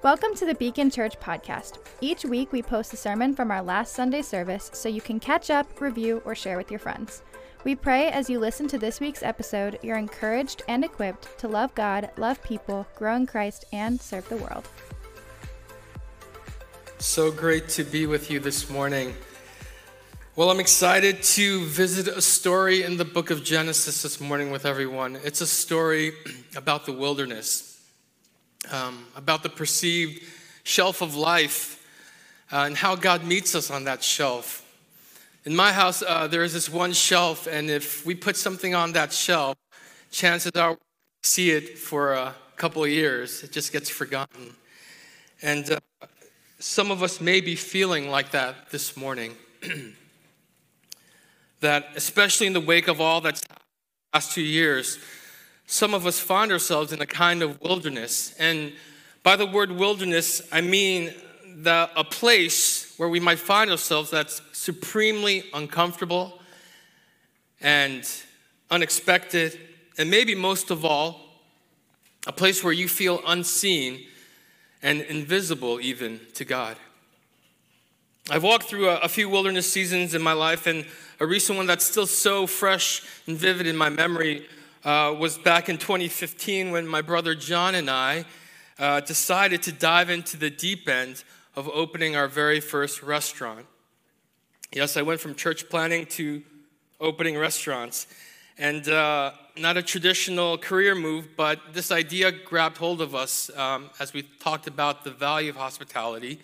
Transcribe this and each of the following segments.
Welcome to the Beacon Church podcast. Each week we post a sermon from our last Sunday service so you can catch up, review, or share with your friends. We pray as you listen to this week's episode, you're encouraged and equipped to love God, love people, grow in Christ, and serve the world. So great to be with you this morning. Well, I'm excited to visit a story in the book of Genesis this morning with everyone. It's a story about the wilderness um, about the perceived shelf of life uh, and how God meets us on that shelf. In my house, uh, there is this one shelf, and if we put something on that shelf, chances are we see it for a couple of years. It just gets forgotten. And uh, some of us may be feeling like that this morning. that, especially in the wake of all that's happened last two years, some of us find ourselves in a kind of wilderness. And by the word wilderness, I mean the, a place where we might find ourselves that's supremely uncomfortable and unexpected, and maybe most of all, a place where you feel unseen and invisible even to God. I've walked through a, a, few wilderness seasons in my life, and a recent one that's still so fresh and vivid in my memory uh, was back in 2015 when my brother John and I uh, decided to dive into the deep end of opening our very first restaurant. Yes, I went from church planning to opening restaurants. And uh, not a traditional career move, but this idea grabbed hold of us um, as we talked about the value of hospitality.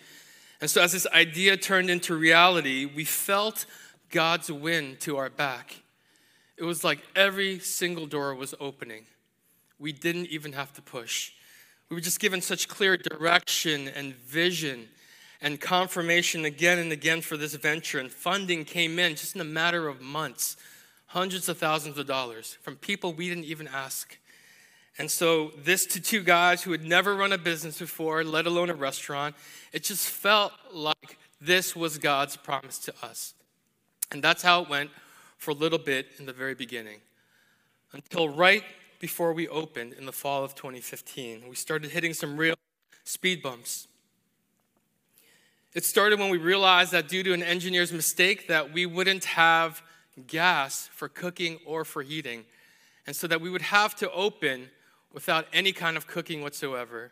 And so, as this idea turned into reality, we felt God's wind to our back. It was like every single door was opening. We didn't even have to push. We were just given such clear direction and vision and confirmation again and again for this venture. And funding came in just in a matter of months hundreds of thousands of dollars from people we didn't even ask. And so, this to two guys who had never run a business before, let alone a restaurant, it just felt like this was God's promise to us. And that's how it went for a little bit in the very beginning until right before we opened in the fall of 2015. We started hitting some real speed bumps. It started when we realized that due to an engineer's mistake that we wouldn't have gas for cooking or for heating. And so that we would have to open without any kind of cooking whatsoever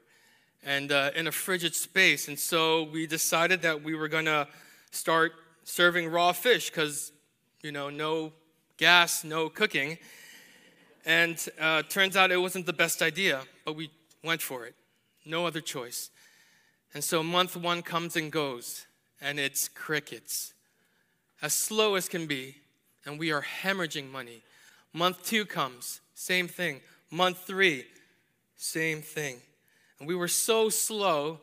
and uh, in a frigid space. And so we decided that we were going to start serving raw fish because you know, no gas, no cooking. And uh, turns out it wasn't the best idea, but we went for it. No other choice. And so month one comes and goes, and it's crickets. As slow as can be, and we are hemorrhaging money. Month two comes, same thing. Month three, same thing. And we were so slow.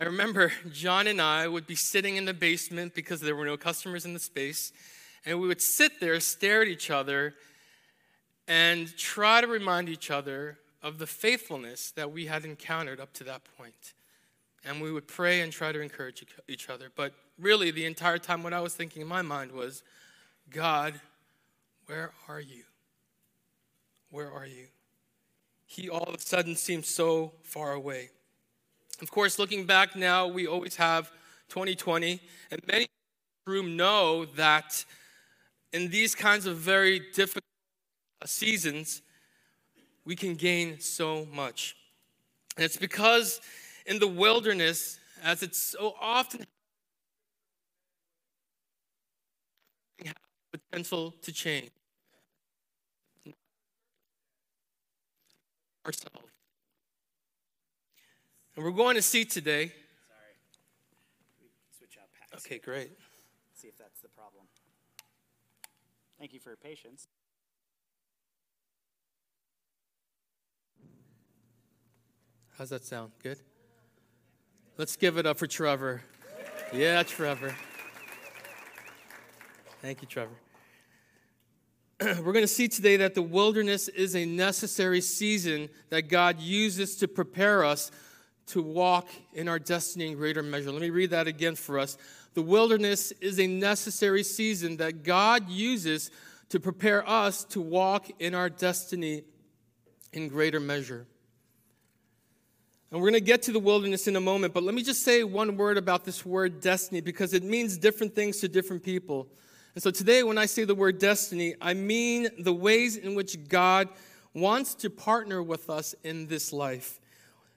I remember John and I would be sitting in the basement because there were no customers in the space and we would sit there, stare at each other, and try to remind each other of the faithfulness that we had encountered up to that point. And we would pray and try to encourage each other. But really, the entire time, what I was thinking in my mind was, God, where are you? Where are you? He all of a sudden seemed so far away. Of course, looking back now, we always have 2020, and many room know that in these kinds of very difficult seasons, we can gain so much. And it's because in the wilderness, as it's so often potential to change ourselves. And we're going to see today. Sorry. switch out packs. Okay, great. See if that's the problem. Thank you for your patience. How's that sound? Good? Let's give it up for Trevor. Yeah, Trevor. Thank you, Trevor. We're going to see today that the wilderness is a necessary season that God uses to prepare us to walk in our destiny in greater measure. Let me read that again for us. The wilderness is a necessary season that God uses to prepare us to walk in our destiny in greater measure. And we're going to get to the wilderness in a moment, but let me just say one word about this word destiny because it means different things to different people. And so today, when I say the word destiny, I mean the ways in which God wants to partner with us in this life.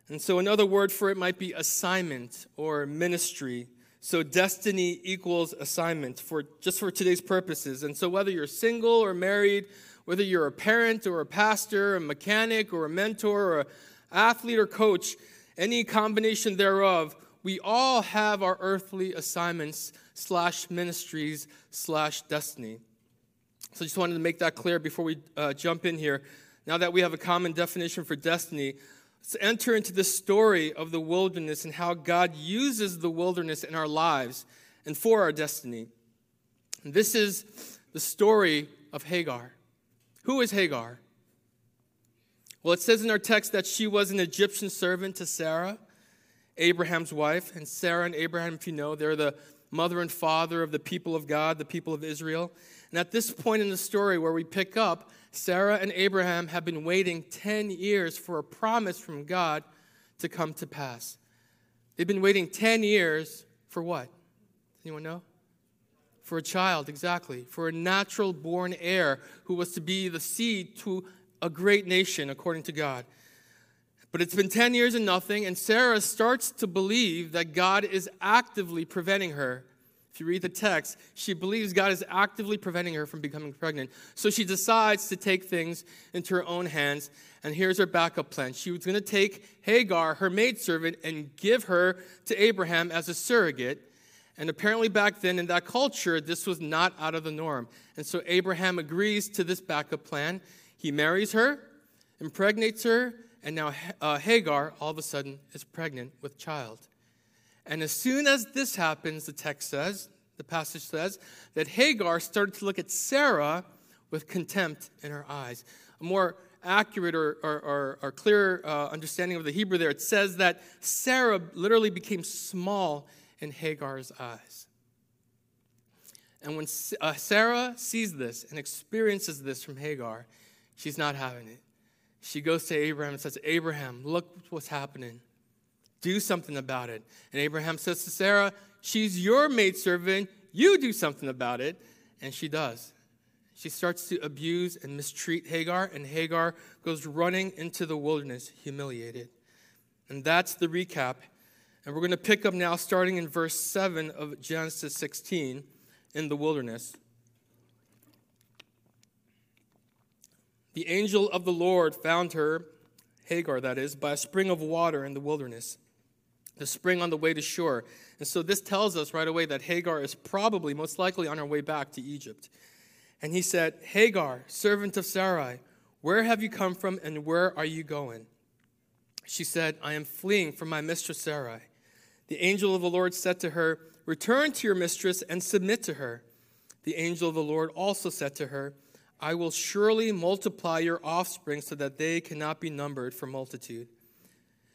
And so another word for it might be assignment or ministry. So destiny equals assignment for just for today's purposes. And so whether you're single or married, whether you're a parent or a pastor, a mechanic or a mentor or an athlete or coach, any combination thereof, we all have our earthly assignments slash ministries slash destiny. So just wanted to make that clear before we uh, jump in here. Now that we have a common definition for destiny, let's enter into the story of the wilderness and how God uses the wilderness in our lives and for our destiny. This is the story of Hagar. Who is Hagar? Well, it says in our text that she was an Egyptian servant to Sarah, Abraham's wife. And Sarah and Abraham, if you know, they're the mother and father of the people of God, the people of Israel. And at this point in the story where we pick up, Sarah and Abraham have been waiting 10 years for a promise from God to come to pass. They've been waiting 10 years for what? Anyone know? For a child, exactly. For a natural born heir who was to be the seed to a great nation, according to God. But it's been 10 years and nothing, and Sarah starts to believe that God is actively preventing her. If you read the text, she believes God is actively preventing her from becoming pregnant. So she decides to take things into her own hands, and here's her backup plan. She was going to take Hagar, her maidservant, and give her to Abraham as a surrogate. And apparently, back then in that culture, this was not out of the norm. And so Abraham agrees to this backup plan. He marries her, impregnates her, and now uh, Hagar all of a sudden is pregnant with child. And as soon as this happens, the text says, the passage says, that Hagar started to look at Sarah with contempt in her eyes. A more accurate or, or, or, or clear uh, understanding of the Hebrew there, it says that Sarah literally became small in Hagar's eyes. And when uh, Sarah sees this and experiences this from Hagar, She's not having it. She goes to Abraham and says, Abraham, look what's happening. Do something about it. And Abraham says to Sarah, She's your maidservant. You do something about it. And she does. She starts to abuse and mistreat Hagar, and Hagar goes running into the wilderness, humiliated. And that's the recap. And we're going to pick up now, starting in verse 7 of Genesis 16 in the wilderness. The angel of the Lord found her, Hagar that is, by a spring of water in the wilderness, the spring on the way to Shur. And so this tells us right away that Hagar is probably, most likely, on her way back to Egypt. And he said, Hagar, servant of Sarai, where have you come from and where are you going? She said, I am fleeing from my mistress Sarai. The angel of the Lord said to her, Return to your mistress and submit to her. The angel of the Lord also said to her, I will surely multiply your offspring so that they cannot be numbered for multitude.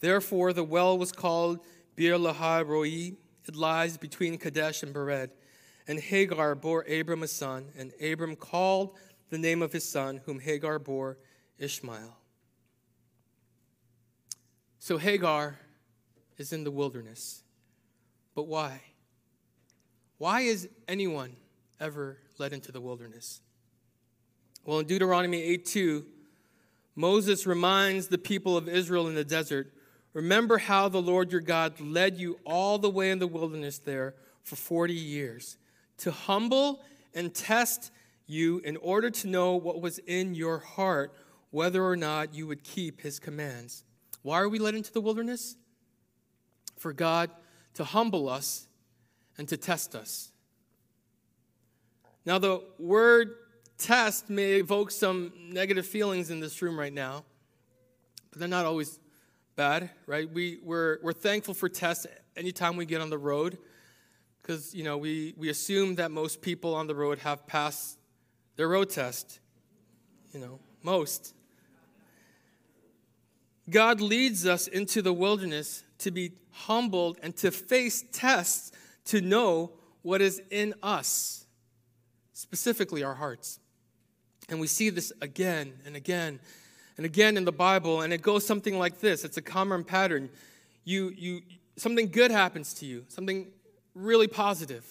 Therefore the well was called Beer Lahai Roi. It lies between Kadesh and Bered. And Hagar bore Abram a son, and Abram called the name of his son, whom Hagar bore Ishmael. So Hagar is in the wilderness. But why? Why is anyone ever led into the wilderness? Well, in Deuteronomy 8 2, Moses reminds the people of Israel in the desert Remember how the Lord your God led you all the way in the wilderness there for 40 years to humble and test you in order to know what was in your heart, whether or not you would keep his commands. Why are we led into the wilderness? For God to humble us and to test us. Now, the word test may evoke some negative feelings in this room right now, but they're not always bad, right? We, we're, we're thankful for tests anytime we get on the road because, you know, we, we assume that most people on the road have passed their road test. You know, most. God leads us into the wilderness to be humbled and to face tests to know what is in us, specifically our hearts. And we see this again and again and again in the Bible, and it goes something like this. It's a common pattern. You, you, something good happens to you, something really positive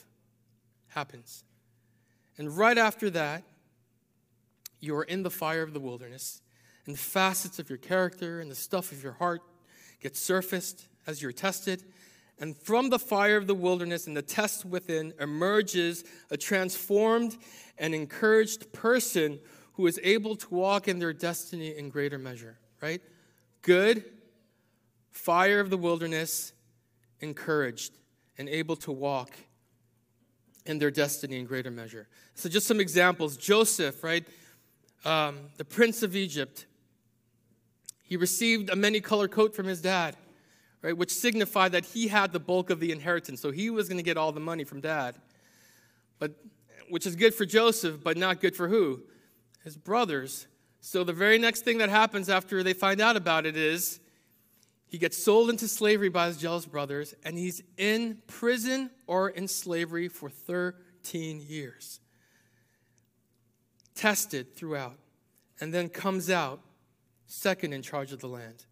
happens. And right after that, you are in the fire of the wilderness, and facets of your character and the stuff of your heart get surfaced as you're tested. And from the fire of the wilderness and the test within emerges a transformed and encouraged person who is able to walk in their destiny in greater measure, right? Good, fire of the wilderness, encouraged, and able to walk in their destiny in greater measure. So, just some examples Joseph, right? Um, the prince of Egypt, he received a many colored coat from his dad, right? Which signified that he had the bulk of the inheritance. So, he was going to get all the money from dad. But, which is good for Joseph, but not good for who? His brothers. So the very next thing that happens after they find out about it is he gets sold into slavery by his jealous brothers, and he's in prison or in slavery for 13 years. Tested throughout, and then comes out second in charge of the land.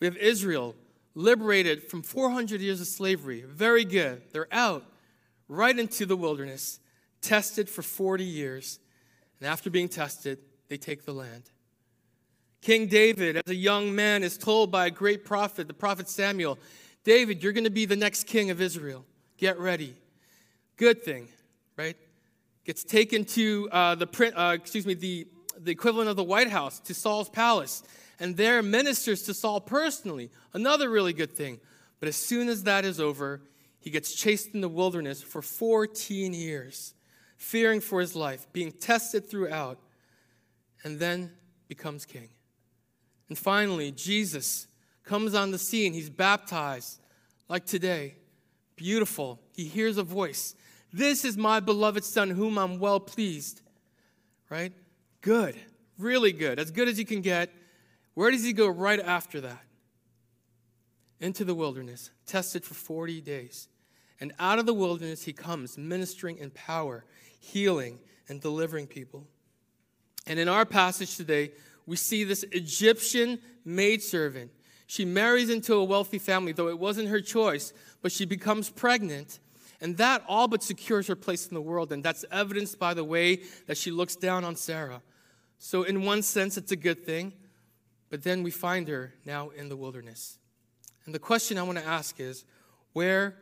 We have Israel liberated from 400 years of slavery. Very good. They're out right into the wilderness, tested for 40 years and after being tested, they take the land. King David, as a young man, is told by a great prophet, the prophet Samuel, David, you're going to be the next king of Israel. Get ready. Good thing, right? Gets taken to uh, the uh, excuse me the the equivalent of the White House to Saul's palace, and there ministers to Saul personally. Another really good thing. But as soon as that is over, he gets chased in the wilderness for 14 years fearing for his life, being tested throughout, and then becomes king. And finally, Jesus comes on the scene. He's baptized like today. Beautiful. He hears a voice. This is my beloved Son, whom I'm well pleased. Right? Good. Really good. As good as you can get. Where does he go right after that? Into the wilderness, tested for 40 days. And out of the wilderness, he comes ministering in power healing, and delivering people. And in our passage today, we see this Egyptian maidservant. She marries into a wealthy family, though it wasn't her choice, but she becomes pregnant. And that all but secures her place in the world. And that's evidenced by the way that she looks down on Sarah. So, in one sense, it's a good thing. But then we find her now in the wilderness. And the question I want to ask is where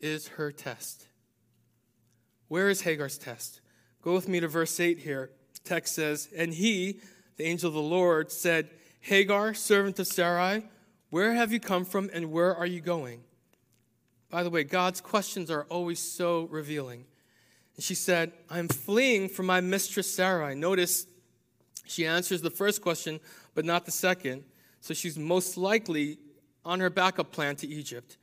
is her test? Where is Hagar's test? Go with me to verse 8 here. The text says, And he, the angel of the Lord, said, Hagar, servant of Sarai, where have you come from and where are you going? By the way, God's questions are always so revealing. And she said, I'm fleeing from my mistress Sarai. Notice she answers the first question, but not the second. So she's most likely on her backup plan to Egypt.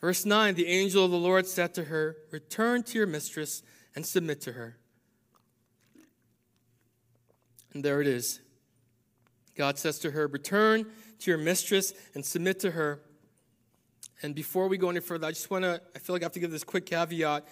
Verse 9 The angel of the Lord said to her, Return to your mistress and submit to her. And there it is. God says to her, Return to your mistress and submit to her. And before we go any further, I just want to, I feel like I have to give this quick caveat.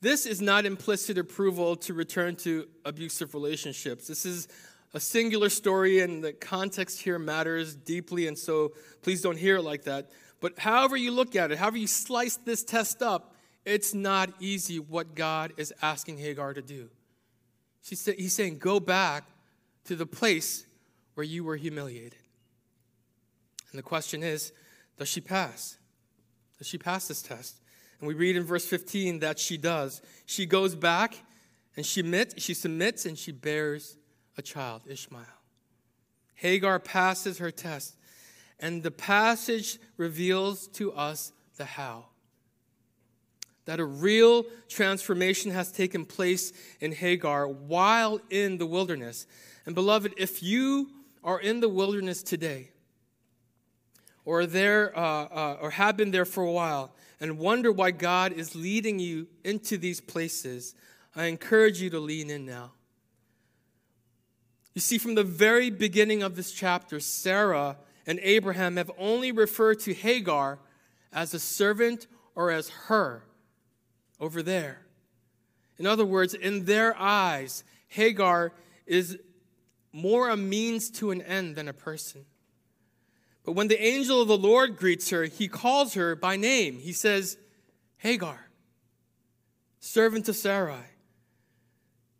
This is not implicit approval to return to abusive relationships. This is a singular story, and the context here matters deeply, and so please don't hear it like that. But however you look at it, however you slice this test up, it's not easy what God is asking Hagar to do. he's saying, Go back to the place where you were humiliated. And the question is, does she pass? Does she pass this test? And we read in verse 15 that she does. She goes back and she submits, she submits and she bears a child, Ishmael. Hagar passes her test. And the passage reveals to us the how. That a real transformation has taken place in Hagar while in the wilderness. And beloved, if you are in the wilderness today, or there uh, uh, or have been there for a while and wonder why God is leading you into these places, I encourage you to lean in now. You see, from the very beginning of this chapter, Sarah and Abraham have only referred to Hagar as a servant or as her over there. In other words, in their eyes, Hagar is more a means to an end than a person. But when the angel of the Lord greets her, he calls her by name. He says, Hagar, servant of Sarai.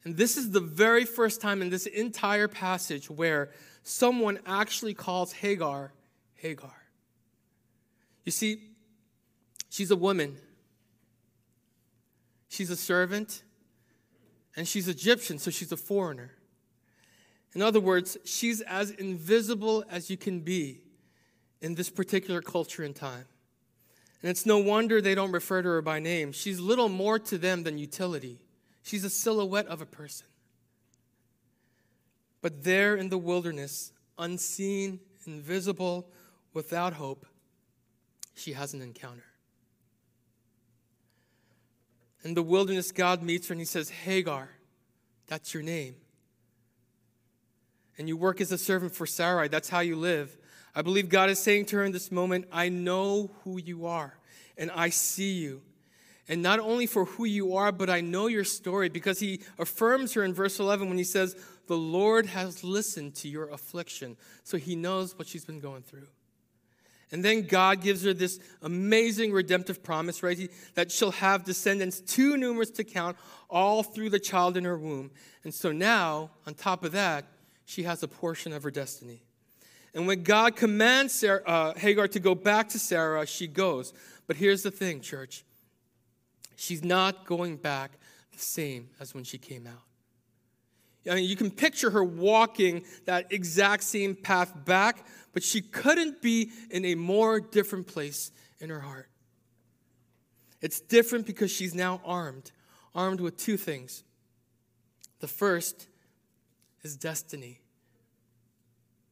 And this is the very first time in this entire passage where someone actually calls Hagar Hagar. You see, she's a woman, she's a servant, and she's Egyptian, so she's a foreigner. In other words, she's as invisible as you can be in this particular culture and time. And it's no wonder they don't refer to her by name. She's little more to them than utility. She's a silhouette of a person. But there in the wilderness, unseen, invisible, without hope, she has an encounter. In the wilderness, God meets her and he says, Hagar, that's your name. And you work as a servant for Sarai, that's how you live. I believe God is saying to her in this moment, I know who you are and I see you. And not only for who you are, but I know your story because he affirms her in verse 11 when he says, The Lord has listened to your affliction. So he knows what she's been going through. And then God gives her this amazing redemptive promise, right? That she'll have descendants too numerous to count all through the child in her womb. And so now, on top of that, she has a portion of her destiny. And when God commands Sarah, uh, Hagar to go back to Sarah, she goes. But here's the thing, church she's not going back the same as when she came out. I mean, you can picture her walking that exact same path back, but she couldn't be in a more different place in her heart. It's different because she's now armed, armed with two things. The first is destiny.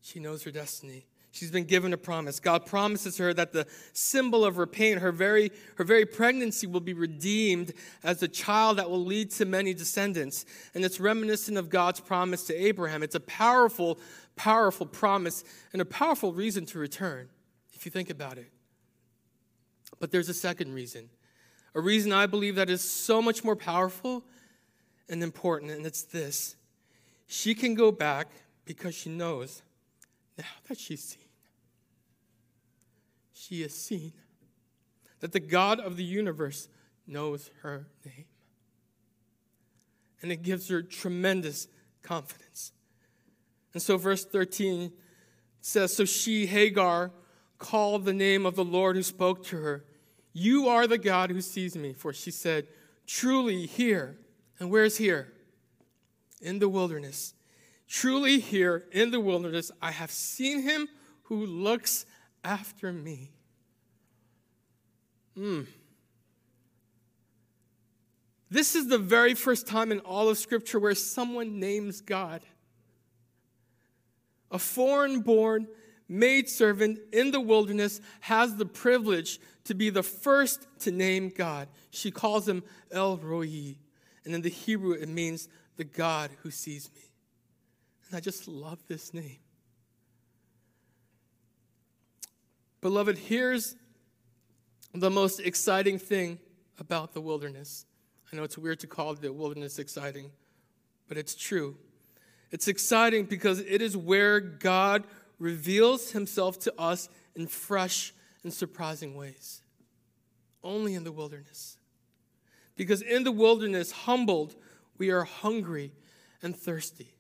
She knows her destiny. She's been given a promise. God promises her that the symbol of her pain, her very, her very pregnancy, will be redeemed as a child that will lead to many descendants. And it's reminiscent of God's promise to Abraham. It's a powerful, powerful promise and a powerful reason to return, if you think about it. But there's a second reason, a reason I believe that is so much more powerful and important, and it's this she can go back because she knows now that she's seen, she has seen that the God of the universe knows her name. And it gives her tremendous confidence. And so, verse 13 says So she, Hagar, called the name of the Lord who spoke to her. You are the God who sees me. For she said, Truly here. And where's here? In the wilderness. Truly, here in the wilderness, I have seen him who looks after me. Hmm. This is the very first time in all of Scripture where someone names God. A foreign born maidservant in the wilderness has the privilege to be the first to name God. She calls him El Roi. And in the Hebrew, it means the God who sees me. And I just love this name. Beloved, here's the most exciting thing about the wilderness. I know it's weird to call the wilderness exciting, but it's true. It's exciting because it is where God reveals himself to us in fresh and surprising ways. Only in the wilderness. Because in the wilderness, humbled, we are hungry and thirsty.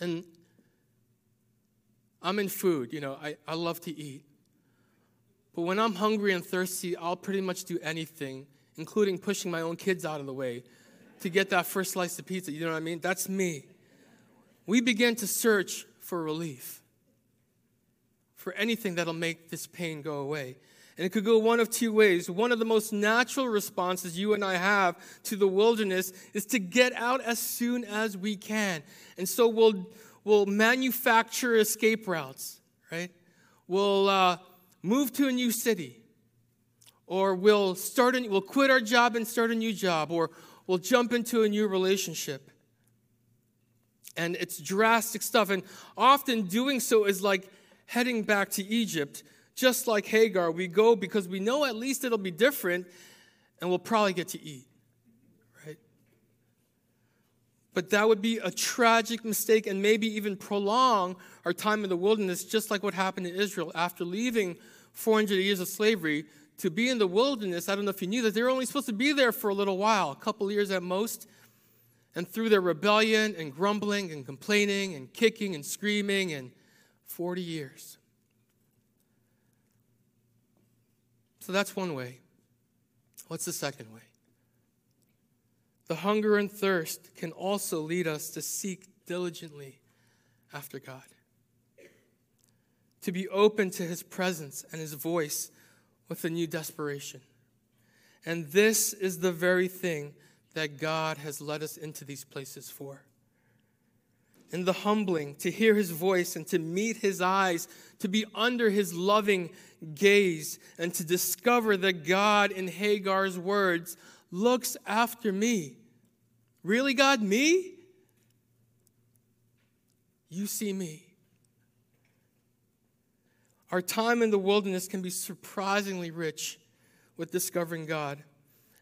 And I'm in food, you know, I, I love to eat. But when I'm hungry and thirsty, I'll pretty much do anything, including pushing my own kids out of the way to get that first slice of pizza. You know what I mean? That's me. We begin to search for relief, for anything that'll make this pain go away. And it could go one of two ways. One of the most natural responses you and I have to the wilderness is to get out as soon as we can. And so we'll, we'll manufacture escape routes, right? We'll, uh, move to a new city, or we'll start a, we'll quit our job and start a new job, or we'll jump into a new relationship. And it's drastic stuff. And often doing so is like heading back to Egypt. Just like Hagar, we go because we know at least it'll be different and we'll probably get to eat. Right? But that would be a tragic mistake and maybe even prolong our time in the wilderness, just like what happened in Israel after leaving 400 years of slavery to be in the wilderness. I don't know if you knew that they were only supposed to be there for a little while, a couple years at most. And through their rebellion and grumbling and complaining and kicking and screaming and 40 years. So that's one way. What's the second way? The hunger and thirst can also lead us to seek diligently after God, to be open to his presence and his voice with a new desperation. And this is the very thing that God has led us into these places for. In the humbling, to hear his voice and to meet his eyes, to be under his loving gaze, and to discover that God, in Hagar's words, looks after me. Really, God, me? You see me. Our time in the wilderness can be surprisingly rich with discovering God.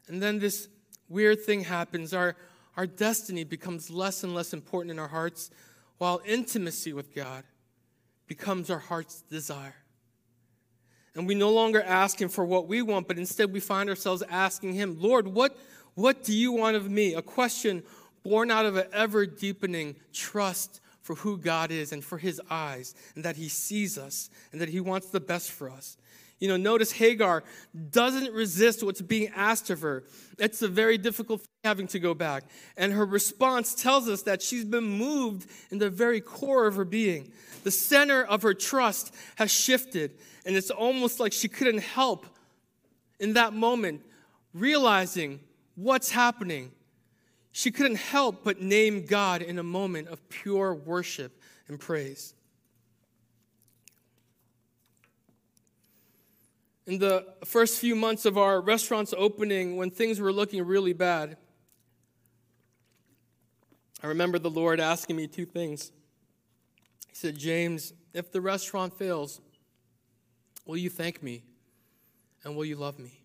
And then this weird thing happens. Our, our destiny becomes less and less important in our hearts, while intimacy with God becomes our heart's desire. And we no longer ask Him for what we want, but instead we find ourselves asking Him, Lord, what, what do you want of me? A question born out of an ever deepening trust for who God is and for His eyes, and that He sees us and that He wants the best for us. You know, notice Hagar doesn't resist what's being asked of her. It's a very difficult thing having to go back. And her response tells us that she's been moved in the very core of her being. The center of her trust has shifted, and it's almost like she couldn't help in that moment realizing what's happening. She couldn't help but name God in a moment of pure worship and praise. In the first few months of our restaurant's opening when things were looking really bad, I remember the Lord asking me two things. He said, James, if the restaurant fails, will you thank me and will you love me?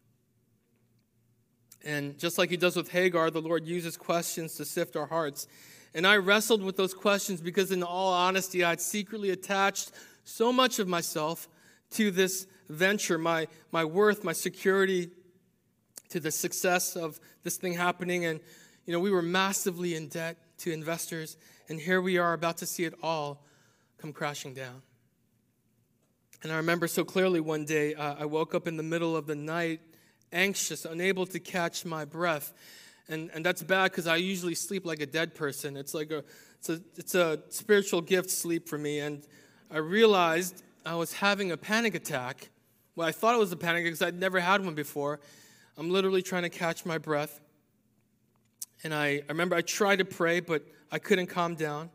And just like he does with Hagar, the Lord uses questions to sift our hearts. And I wrestled with those questions because, in all honesty, I'd secretly attached so much of myself to this venture, my, my worth, my security to the success of this thing happening. And, you know, we were massively in debt to investors. And here we are about to see it all come crashing down. And I remember so clearly one day, uh, I woke up in the middle of the night, anxious, unable to catch my breath. And, and that's bad because I usually sleep like a dead person. It's like a, it's a, it's a spiritual gift sleep for me. And I realized I was having a panic attack well, I thought it was a panic because I'd never had one before. I'm literally trying to catch my breath. And I, I remember I tried to pray, but I couldn't calm down.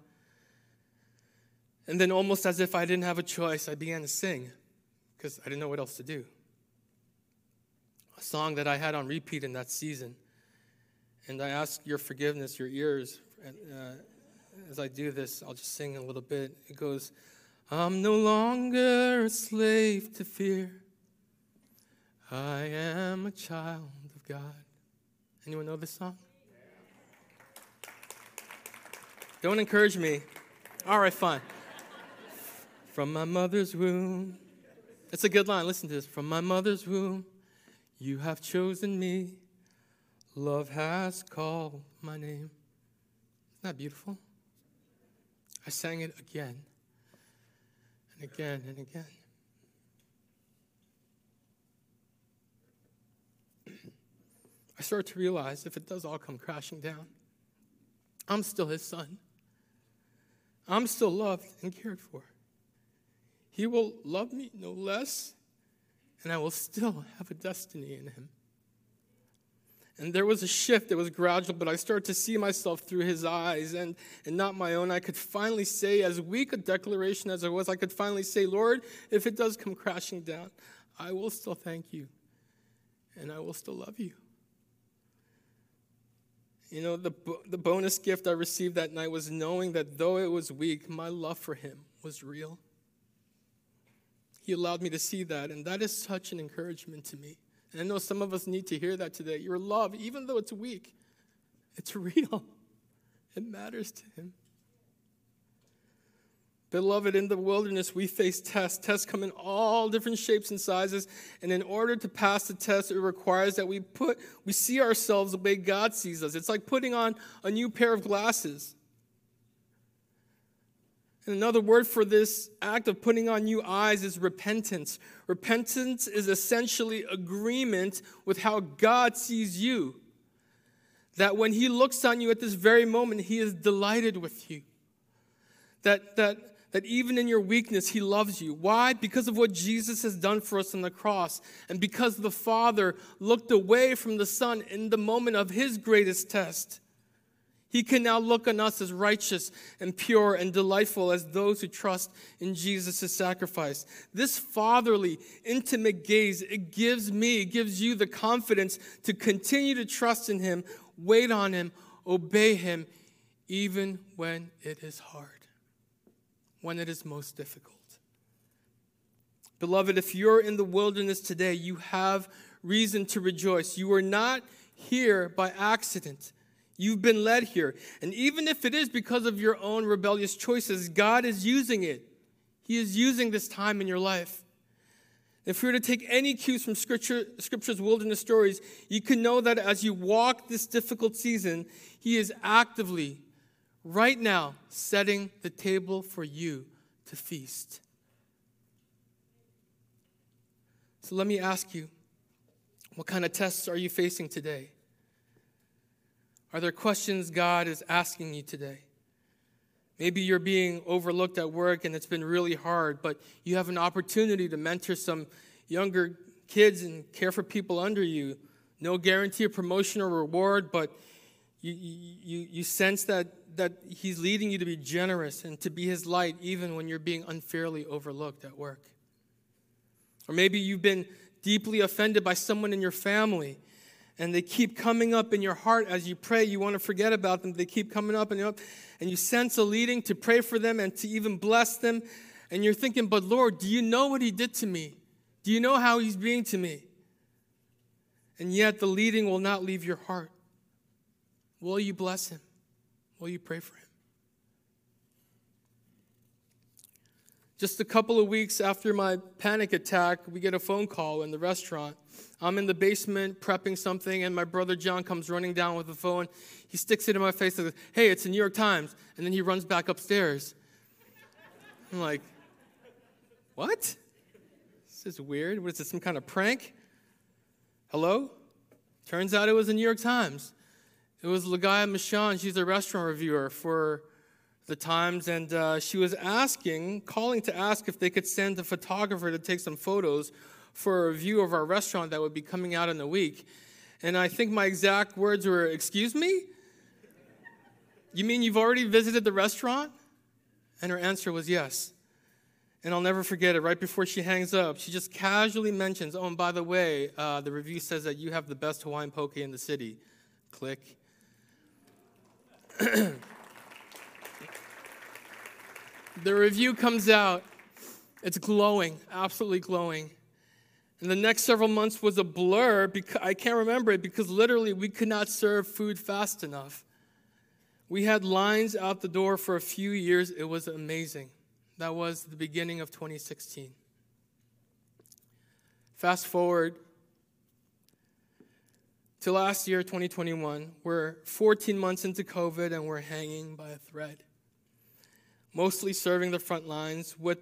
And then, almost as if I didn't have a choice, I began to sing because I didn't know what else to do. A song that I had on repeat in that season. And I ask your forgiveness, your ears. Uh, as I do this, I'll just sing a little bit. It goes, I'm no longer a slave to fear. I am a child of God. Anyone know this song? Don't encourage me. All right, fine. From my mother's womb. It's a good line. Listen to this. From my mother's womb, you have chosen me. Love has called my name. Isn't that beautiful? I sang it again and again and again. I start to realize if it does all come crashing down, I'm still his son. I'm still loved and cared for. He will love me no less, and I will still have a destiny in him. And there was a shift that was gradual, but I started to see myself through his eyes and, and not my own. I could finally say, as weak a declaration as it was, I could finally say, Lord, if it does come crashing down, I will still thank you and I will still love you. You know, the, the bonus gift I received that night was knowing that though it was weak, my love for him was real. He allowed me to see that, and that is such an encouragement to me. And I know some of us need to hear that today. Your love, even though it's weak, it's real. It matters to Him. Beloved, in the wilderness, we face tests. Tests come in all different shapes and sizes. And in order to pass the test, it requires that we put, we see ourselves the way God sees us. It's like putting on a new pair of glasses. And another word for this act of putting on new eyes is repentance. Repentance is essentially agreement with how God sees you. That when He looks on you at this very moment, He is delighted with you. That, that, that even in your weakness, He loves you. Why? Because of what Jesus has done for us on the cross. And because the Father looked away from the Son in the moment of His greatest test. He can now look on us as righteous and pure and delightful as those who trust in Jesus' sacrifice. This fatherly, intimate gaze, it gives me, it gives you the confidence to continue to trust in Him, wait on Him, obey Him, even when it is hard, when it is most difficult. Beloved, if you're in the wilderness today, you have reason to rejoice. You are not here by accident. You've been led here. And even if it is because of your own rebellious choices, God is using it. He is using this time in your life. If we were to take any cues from scripture, Scripture's wilderness stories, you can know that as you walk this difficult season, He is actively, right now, setting the table for you to feast. So let me ask you what kind of tests are you facing today? Are there questions God is asking you today? Maybe you're being overlooked at work and it's been really hard, but you have an opportunity to mentor some younger kids and care for people under you. No guarantee of promotion or reward, but you, you, you sense that, that He's leading you to be generous and to be His light even when you're being unfairly overlooked at work. Or maybe you've been deeply offended by someone in your family and they keep coming up in your heart as you pray. You want to forget about them. They keep coming up and up, and you sense a leading to pray for them and to even bless them. And you're thinking, but Lord, do you know what He did to me? Do you know how He's being to me? And yet the leading will not leave your heart. Will you bless Him? Will you pray for Him? Just a couple of weeks after my panic attack, we get a phone call in the restaurant I'm in the basement prepping something, and my brother John comes running down with the phone. He sticks it in my face and says, Hey, it's the New York Times. And then he runs back upstairs. I'm like, What? This is weird. What is this, some kind of prank? Hello? Turns out it was the New York Times. It was Ligaya Mishan. She's a restaurant reviewer for the Times, and uh, she was asking, calling to ask if they could send a photographer to take some photos for a review of our restaurant that would be coming out in a week. And I think my exact words were, Excuse me? You mean you've already visited the restaurant? And her answer was yes. And I'll never forget it. Right before she hangs up, she just casually mentions, Oh, and by the way, uh, the review says that you have the best Hawaiian poke in the city. Click. The review comes out. It's glowing, absolutely glowing. And the next several months was a blur because I can't remember it because literally we could not serve food fast enough. We had lines out the door for a few years. It was amazing. That was the beginning of 2016. Fast forward to last year, 2021. We're 14 months into COVID and we're hanging by a thread. Mostly serving the front lines with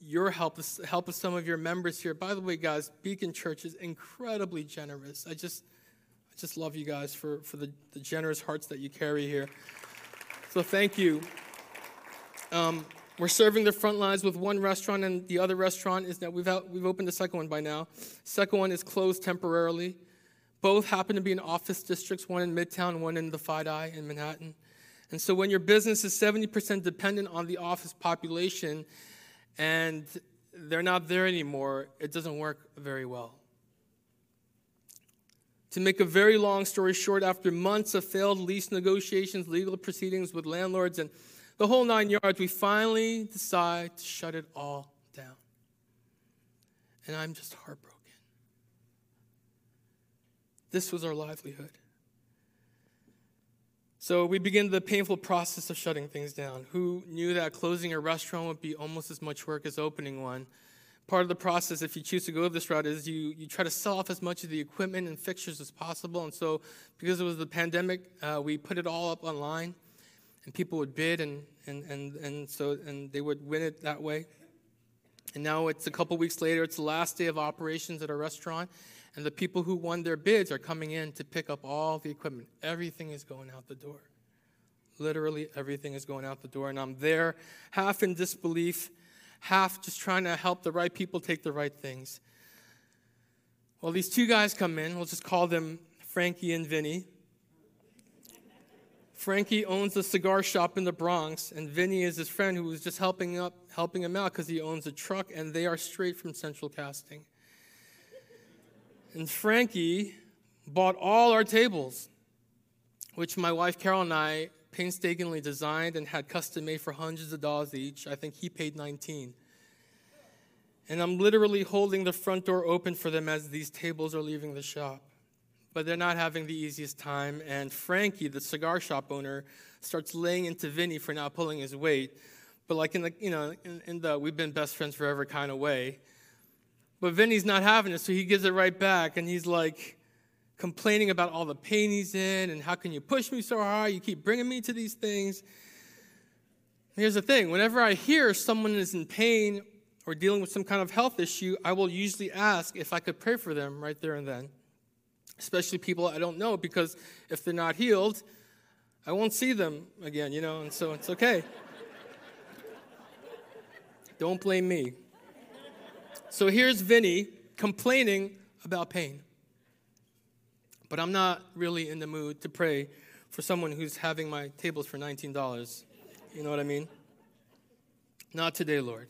your help, help of some of your members here. By the way, guys, Beacon Church is incredibly generous. I just, I just love you guys for, for the, the generous hearts that you carry here. So thank you. Um, we're serving the front lines with one restaurant, and the other restaurant is that we've, out, we've opened the second one by now. Second one is closed temporarily, Both happen to be in office districts, one in Midtown, one in the FiDi in Manhattan. And so when your business is 70% dependent on the office population and they're not there anymore, it doesn't work very well. To make a very long story short, after months of failed lease negotiations, legal proceedings with landlords, and the whole nine yards, we finally decide to shut it all down. And I'm just heartbroken. This was our livelihood. So we begin the painful process of shutting things down. Who knew that closing a restaurant would be almost as much work as opening one? Part of the process, if you choose to go this route, is you, you try to sell off as much of the equipment and fixtures as possible. And so, because it was the pandemic, uh, we put it all up online, and people would bid, and, and, and, and so and they would win it that way. And now it's a couple weeks later, it's the last day of operations at our restaurant, and the people who won their bids are coming in to pick up all the equipment. Everything is going out the door. Literally, everything is going out the door. And I'm there, half in disbelief, half just trying to help the right people take the right things. Well, these two guys come in. We'll just call them Frankie and Vinny. Frankie owns a cigar shop in the Bronx, and Vinny is his friend who was just helping up, helping him out because he owns a truck, and they are straight from Central Casting. And Frankie bought all our tables, which my wife Carol and I painstakingly designed and had custom made for hundreds of dollars each. I think he paid 19. And I'm literally holding the front door open for them as these tables are leaving the shop. But they're not having the easiest time. And Frankie, the cigar shop owner, starts laying into Vinny for not pulling his weight. But like in the, you know, in, in the we've been best friends forever kind of way. But Vinny's not having it, so he gives it right back, and he's like complaining about all the pain he's in, and how can you push me so hard? You keep bringing me to these things. Here's the thing whenever I hear someone is in pain or dealing with some kind of health issue, I will usually ask if I could pray for them right there and then. Especially people I don't know, because if they're not healed, I won't see them again, you know, and so it's okay. don't blame me. So here's Vinny complaining about pain. But I'm not really in the mood to pray for someone who's having my tables for $19. You know what I mean? Not today, Lord.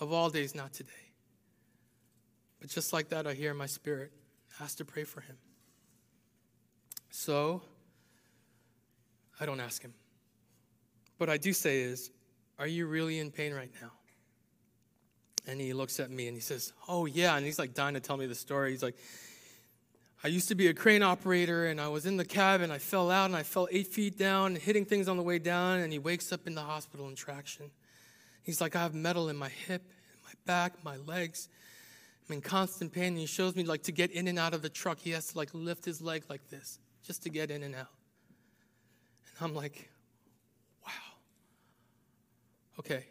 Of all days, not today. But just like that, I hear my spirit, ask to pray for him. So, I don't ask him. What I do say is, Are you really in pain right now? And he looks at me and he says, Oh, yeah. And he's like dying to tell me the story. He's like, I used to be a crane operator and I was in the cab and I fell out and I fell eight feet down, hitting things on the way down. And he wakes up in the hospital in traction. He's like, I have metal in my hip, in my back, my legs. I'm in constant pain. And he shows me like to get in and out of the truck, he has to like lift his leg like this just to get in and out. And I'm like, wow. Okay,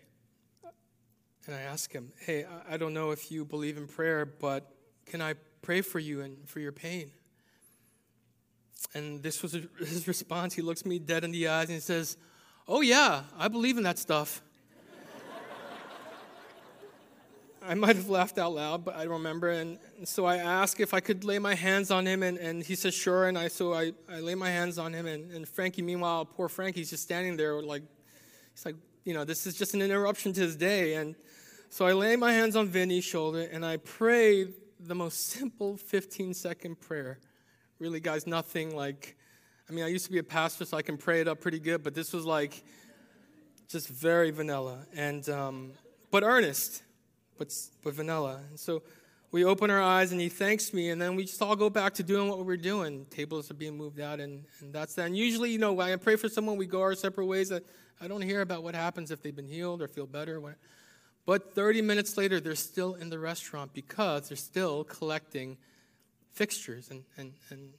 and I ask him, Hey, I don't know if you believe in prayer, but can I pray for you and for your pain? And this was his response. He looks me dead in the eyes and he says, Oh, yeah, I believe in that stuff. I might have laughed out loud, but I don't remember. And, and, so I asked if I could lay my hands on him, and, and he says, sure. And I, so I, I lay my hands on him. And, and Frankie, meanwhile, poor Frankie's just standing there, like, he's like, you know, this is just an interruption to his day. And so I lay my hands on Vinny's shoulder and I pray the most simple 15 second prayer. Really, guys, nothing like, I mean, I used to be a pastor, so I can pray it up pretty good, but this was like just very vanilla and, um, but earnest, but, but vanilla. And so we open our eyes and he thanks me, and then we just all go back to doing what we were doing. Tables are being moved out, and, and that's that. And usually, you know, when I pray for someone, we go our separate ways. I, I don't hear about what happens if they've been healed or feel better. But 30 minutes later, they're still in the restaurant because they're still collecting fixtures and, and, and,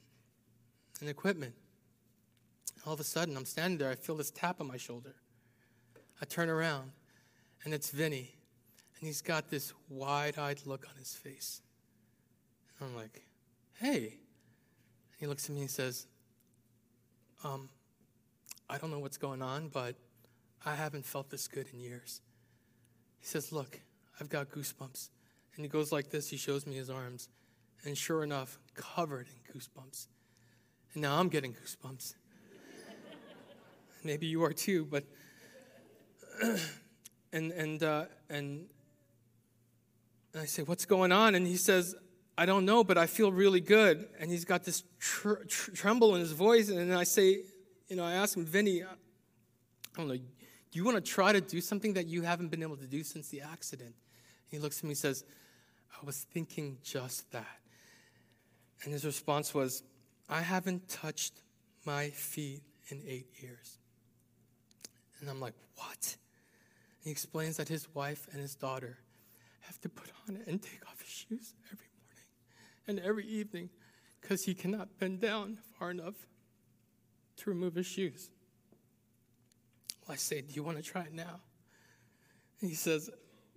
and equipment. All of a sudden, I'm standing there. I feel this tap on my shoulder. I turn around, and it's Vinny. And he's got this wide eyed look on his face. And I'm like, hey. And he looks at me and says, um, I don't know what's going on, but I haven't felt this good in years. He says, Look, I've got goosebumps. And he goes like this. He shows me his arms. And sure enough, covered in goosebumps. And now I'm getting goosebumps. Maybe you are too, but and and uh, and and I say, "What's going on?" And he says, "I don't know, but I feel really good." And he's got this tr- tr- tremble in his voice, and I say, "You know," I ask him, "Vinny, I don't know, do you want to try to do something that you haven't been able to do since the accident?" And he looks at me and says, "I was thinking just that." And his response was, "I haven't touched my feet in eight years." And I'm like, "What?" He explains that his wife and his daughter have to put on and take off his shoes every morning and every evening because he cannot bend down far enough to remove his shoes. I say, Do you want to try it now? And he says,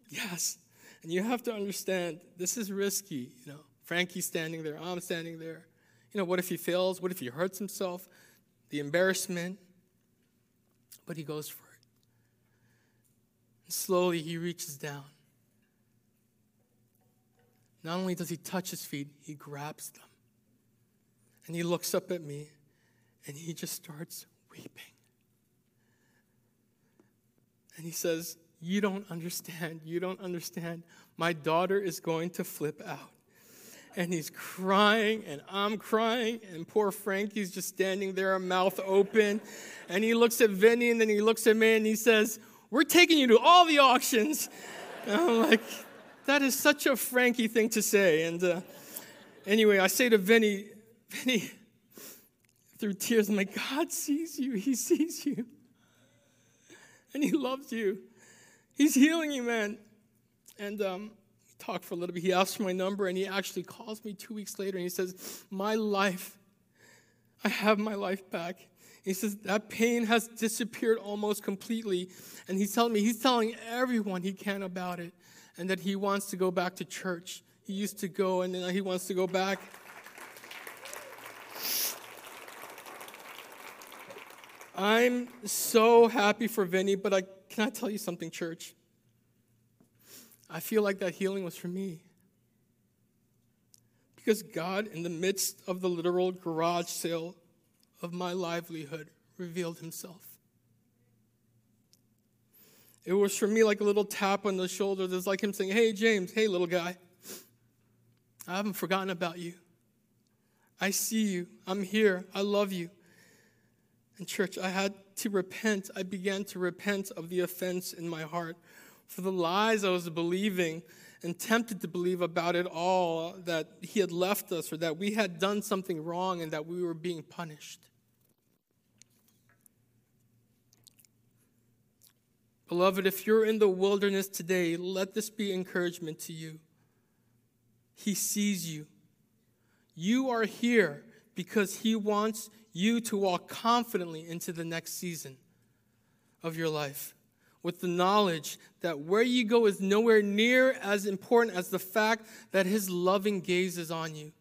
Yes. And you have to understand, this is risky. You know, Frankie's standing there, I'm standing there. You know, what if he fails? What if he hurts himself? The embarrassment. But he goes for it. And slowly he reaches down. Not only does he touch his feet, he grabs them. And he looks up at me and he just starts weeping. And he says, You don't understand. You don't understand. My daughter is going to flip out. And he's crying, and I'm crying, and poor Frankie's just standing there, mouth open. And he looks at Vinny, and then he looks at me, and he says, we're taking you to all the auctions. And I'm like, That is such a Frankie thing to say. And uh, anyway, I say to Vinny, Vinny, through tears, I'm like, God sees you. He sees you. And He loves you. He's healing you, man. And um, we talk for a little bit. He asked for my number, and he actually calls me two weeks later, and he says, My life, I have my life back. He says that pain has disappeared almost completely. And he's telling me, he's telling everyone he can about it and that he wants to go back to church. He used to go and he wants to go back. I'm so happy for Vinny, but I, can I tell you something, church? I feel like that healing was for me. Because God, in the midst of the literal garage sale of my livelihood revealed himself. It was for me like a little tap on the shoulder. It's like him saying, Hey, James, hey, little guy, I haven't forgotten about you. I see you. I'm here. I love you. And, church, I had to repent. I began to repent of the offense in my heart for the lies I was believing and tempted to believe about it all that he had left us or that we had done something wrong and that we were being punished. Beloved, if you're in the wilderness today, let this be encouragement to you. He sees you. You are here because He wants you to walk confidently into the next season of your life with the knowledge that where you go is nowhere near as important as the fact that His loving gaze is on you,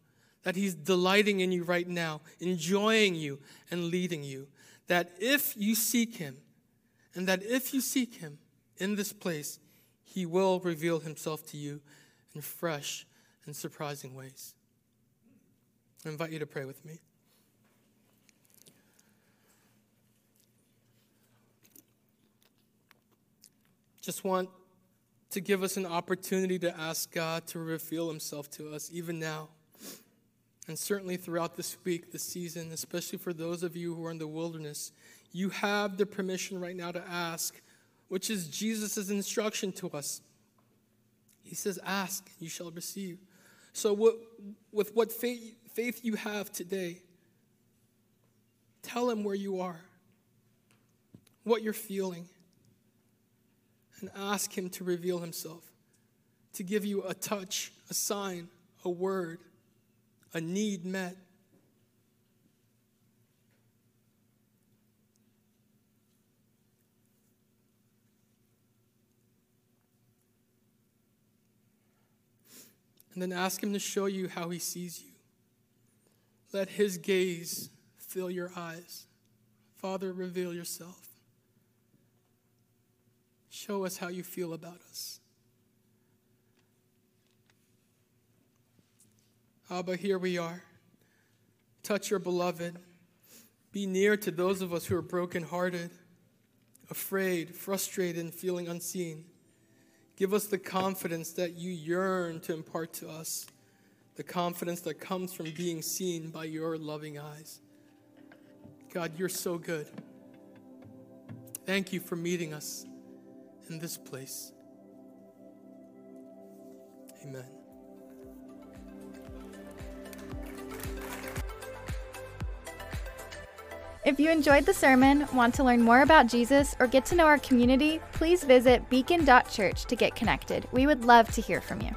that He's delighting in you right now, enjoying you, and leading you. That if you seek Him, and that if you seek him in this place, he will reveal himself to you in fresh and surprising ways. I invite you to pray with me. Just want to give us an opportunity to ask God to reveal himself to us even now. And certainly throughout this week, this season, especially for those of you who are in the wilderness you have the permission right now to ask, which is Jesus' instruction to us. He says, Ask, and you shall receive. So, what, with what faith, faith you have today, tell him where you are, what you're feeling, and ask him to reveal himself, to give you a touch, a sign, a word, a need met. and then ask Him to show you how He sees you. Let His gaze fill your eyes. Father, reveal yourself. Show us how you feel about us. Abba, here we are. Touch your beloved. Be near to those of us who are brokenhearted, afraid, frustrated, and feeling unseen. Give us the confidence that you yearn to impart to us, the confidence that comes from being seen by your loving eyes. God, you're so good. Thank you for meeting us in this place. Amen. If you enjoyed the sermon, want to learn more about Jesus, or get to know our community, please visit beacon.church to get connected. We would love to hear from you.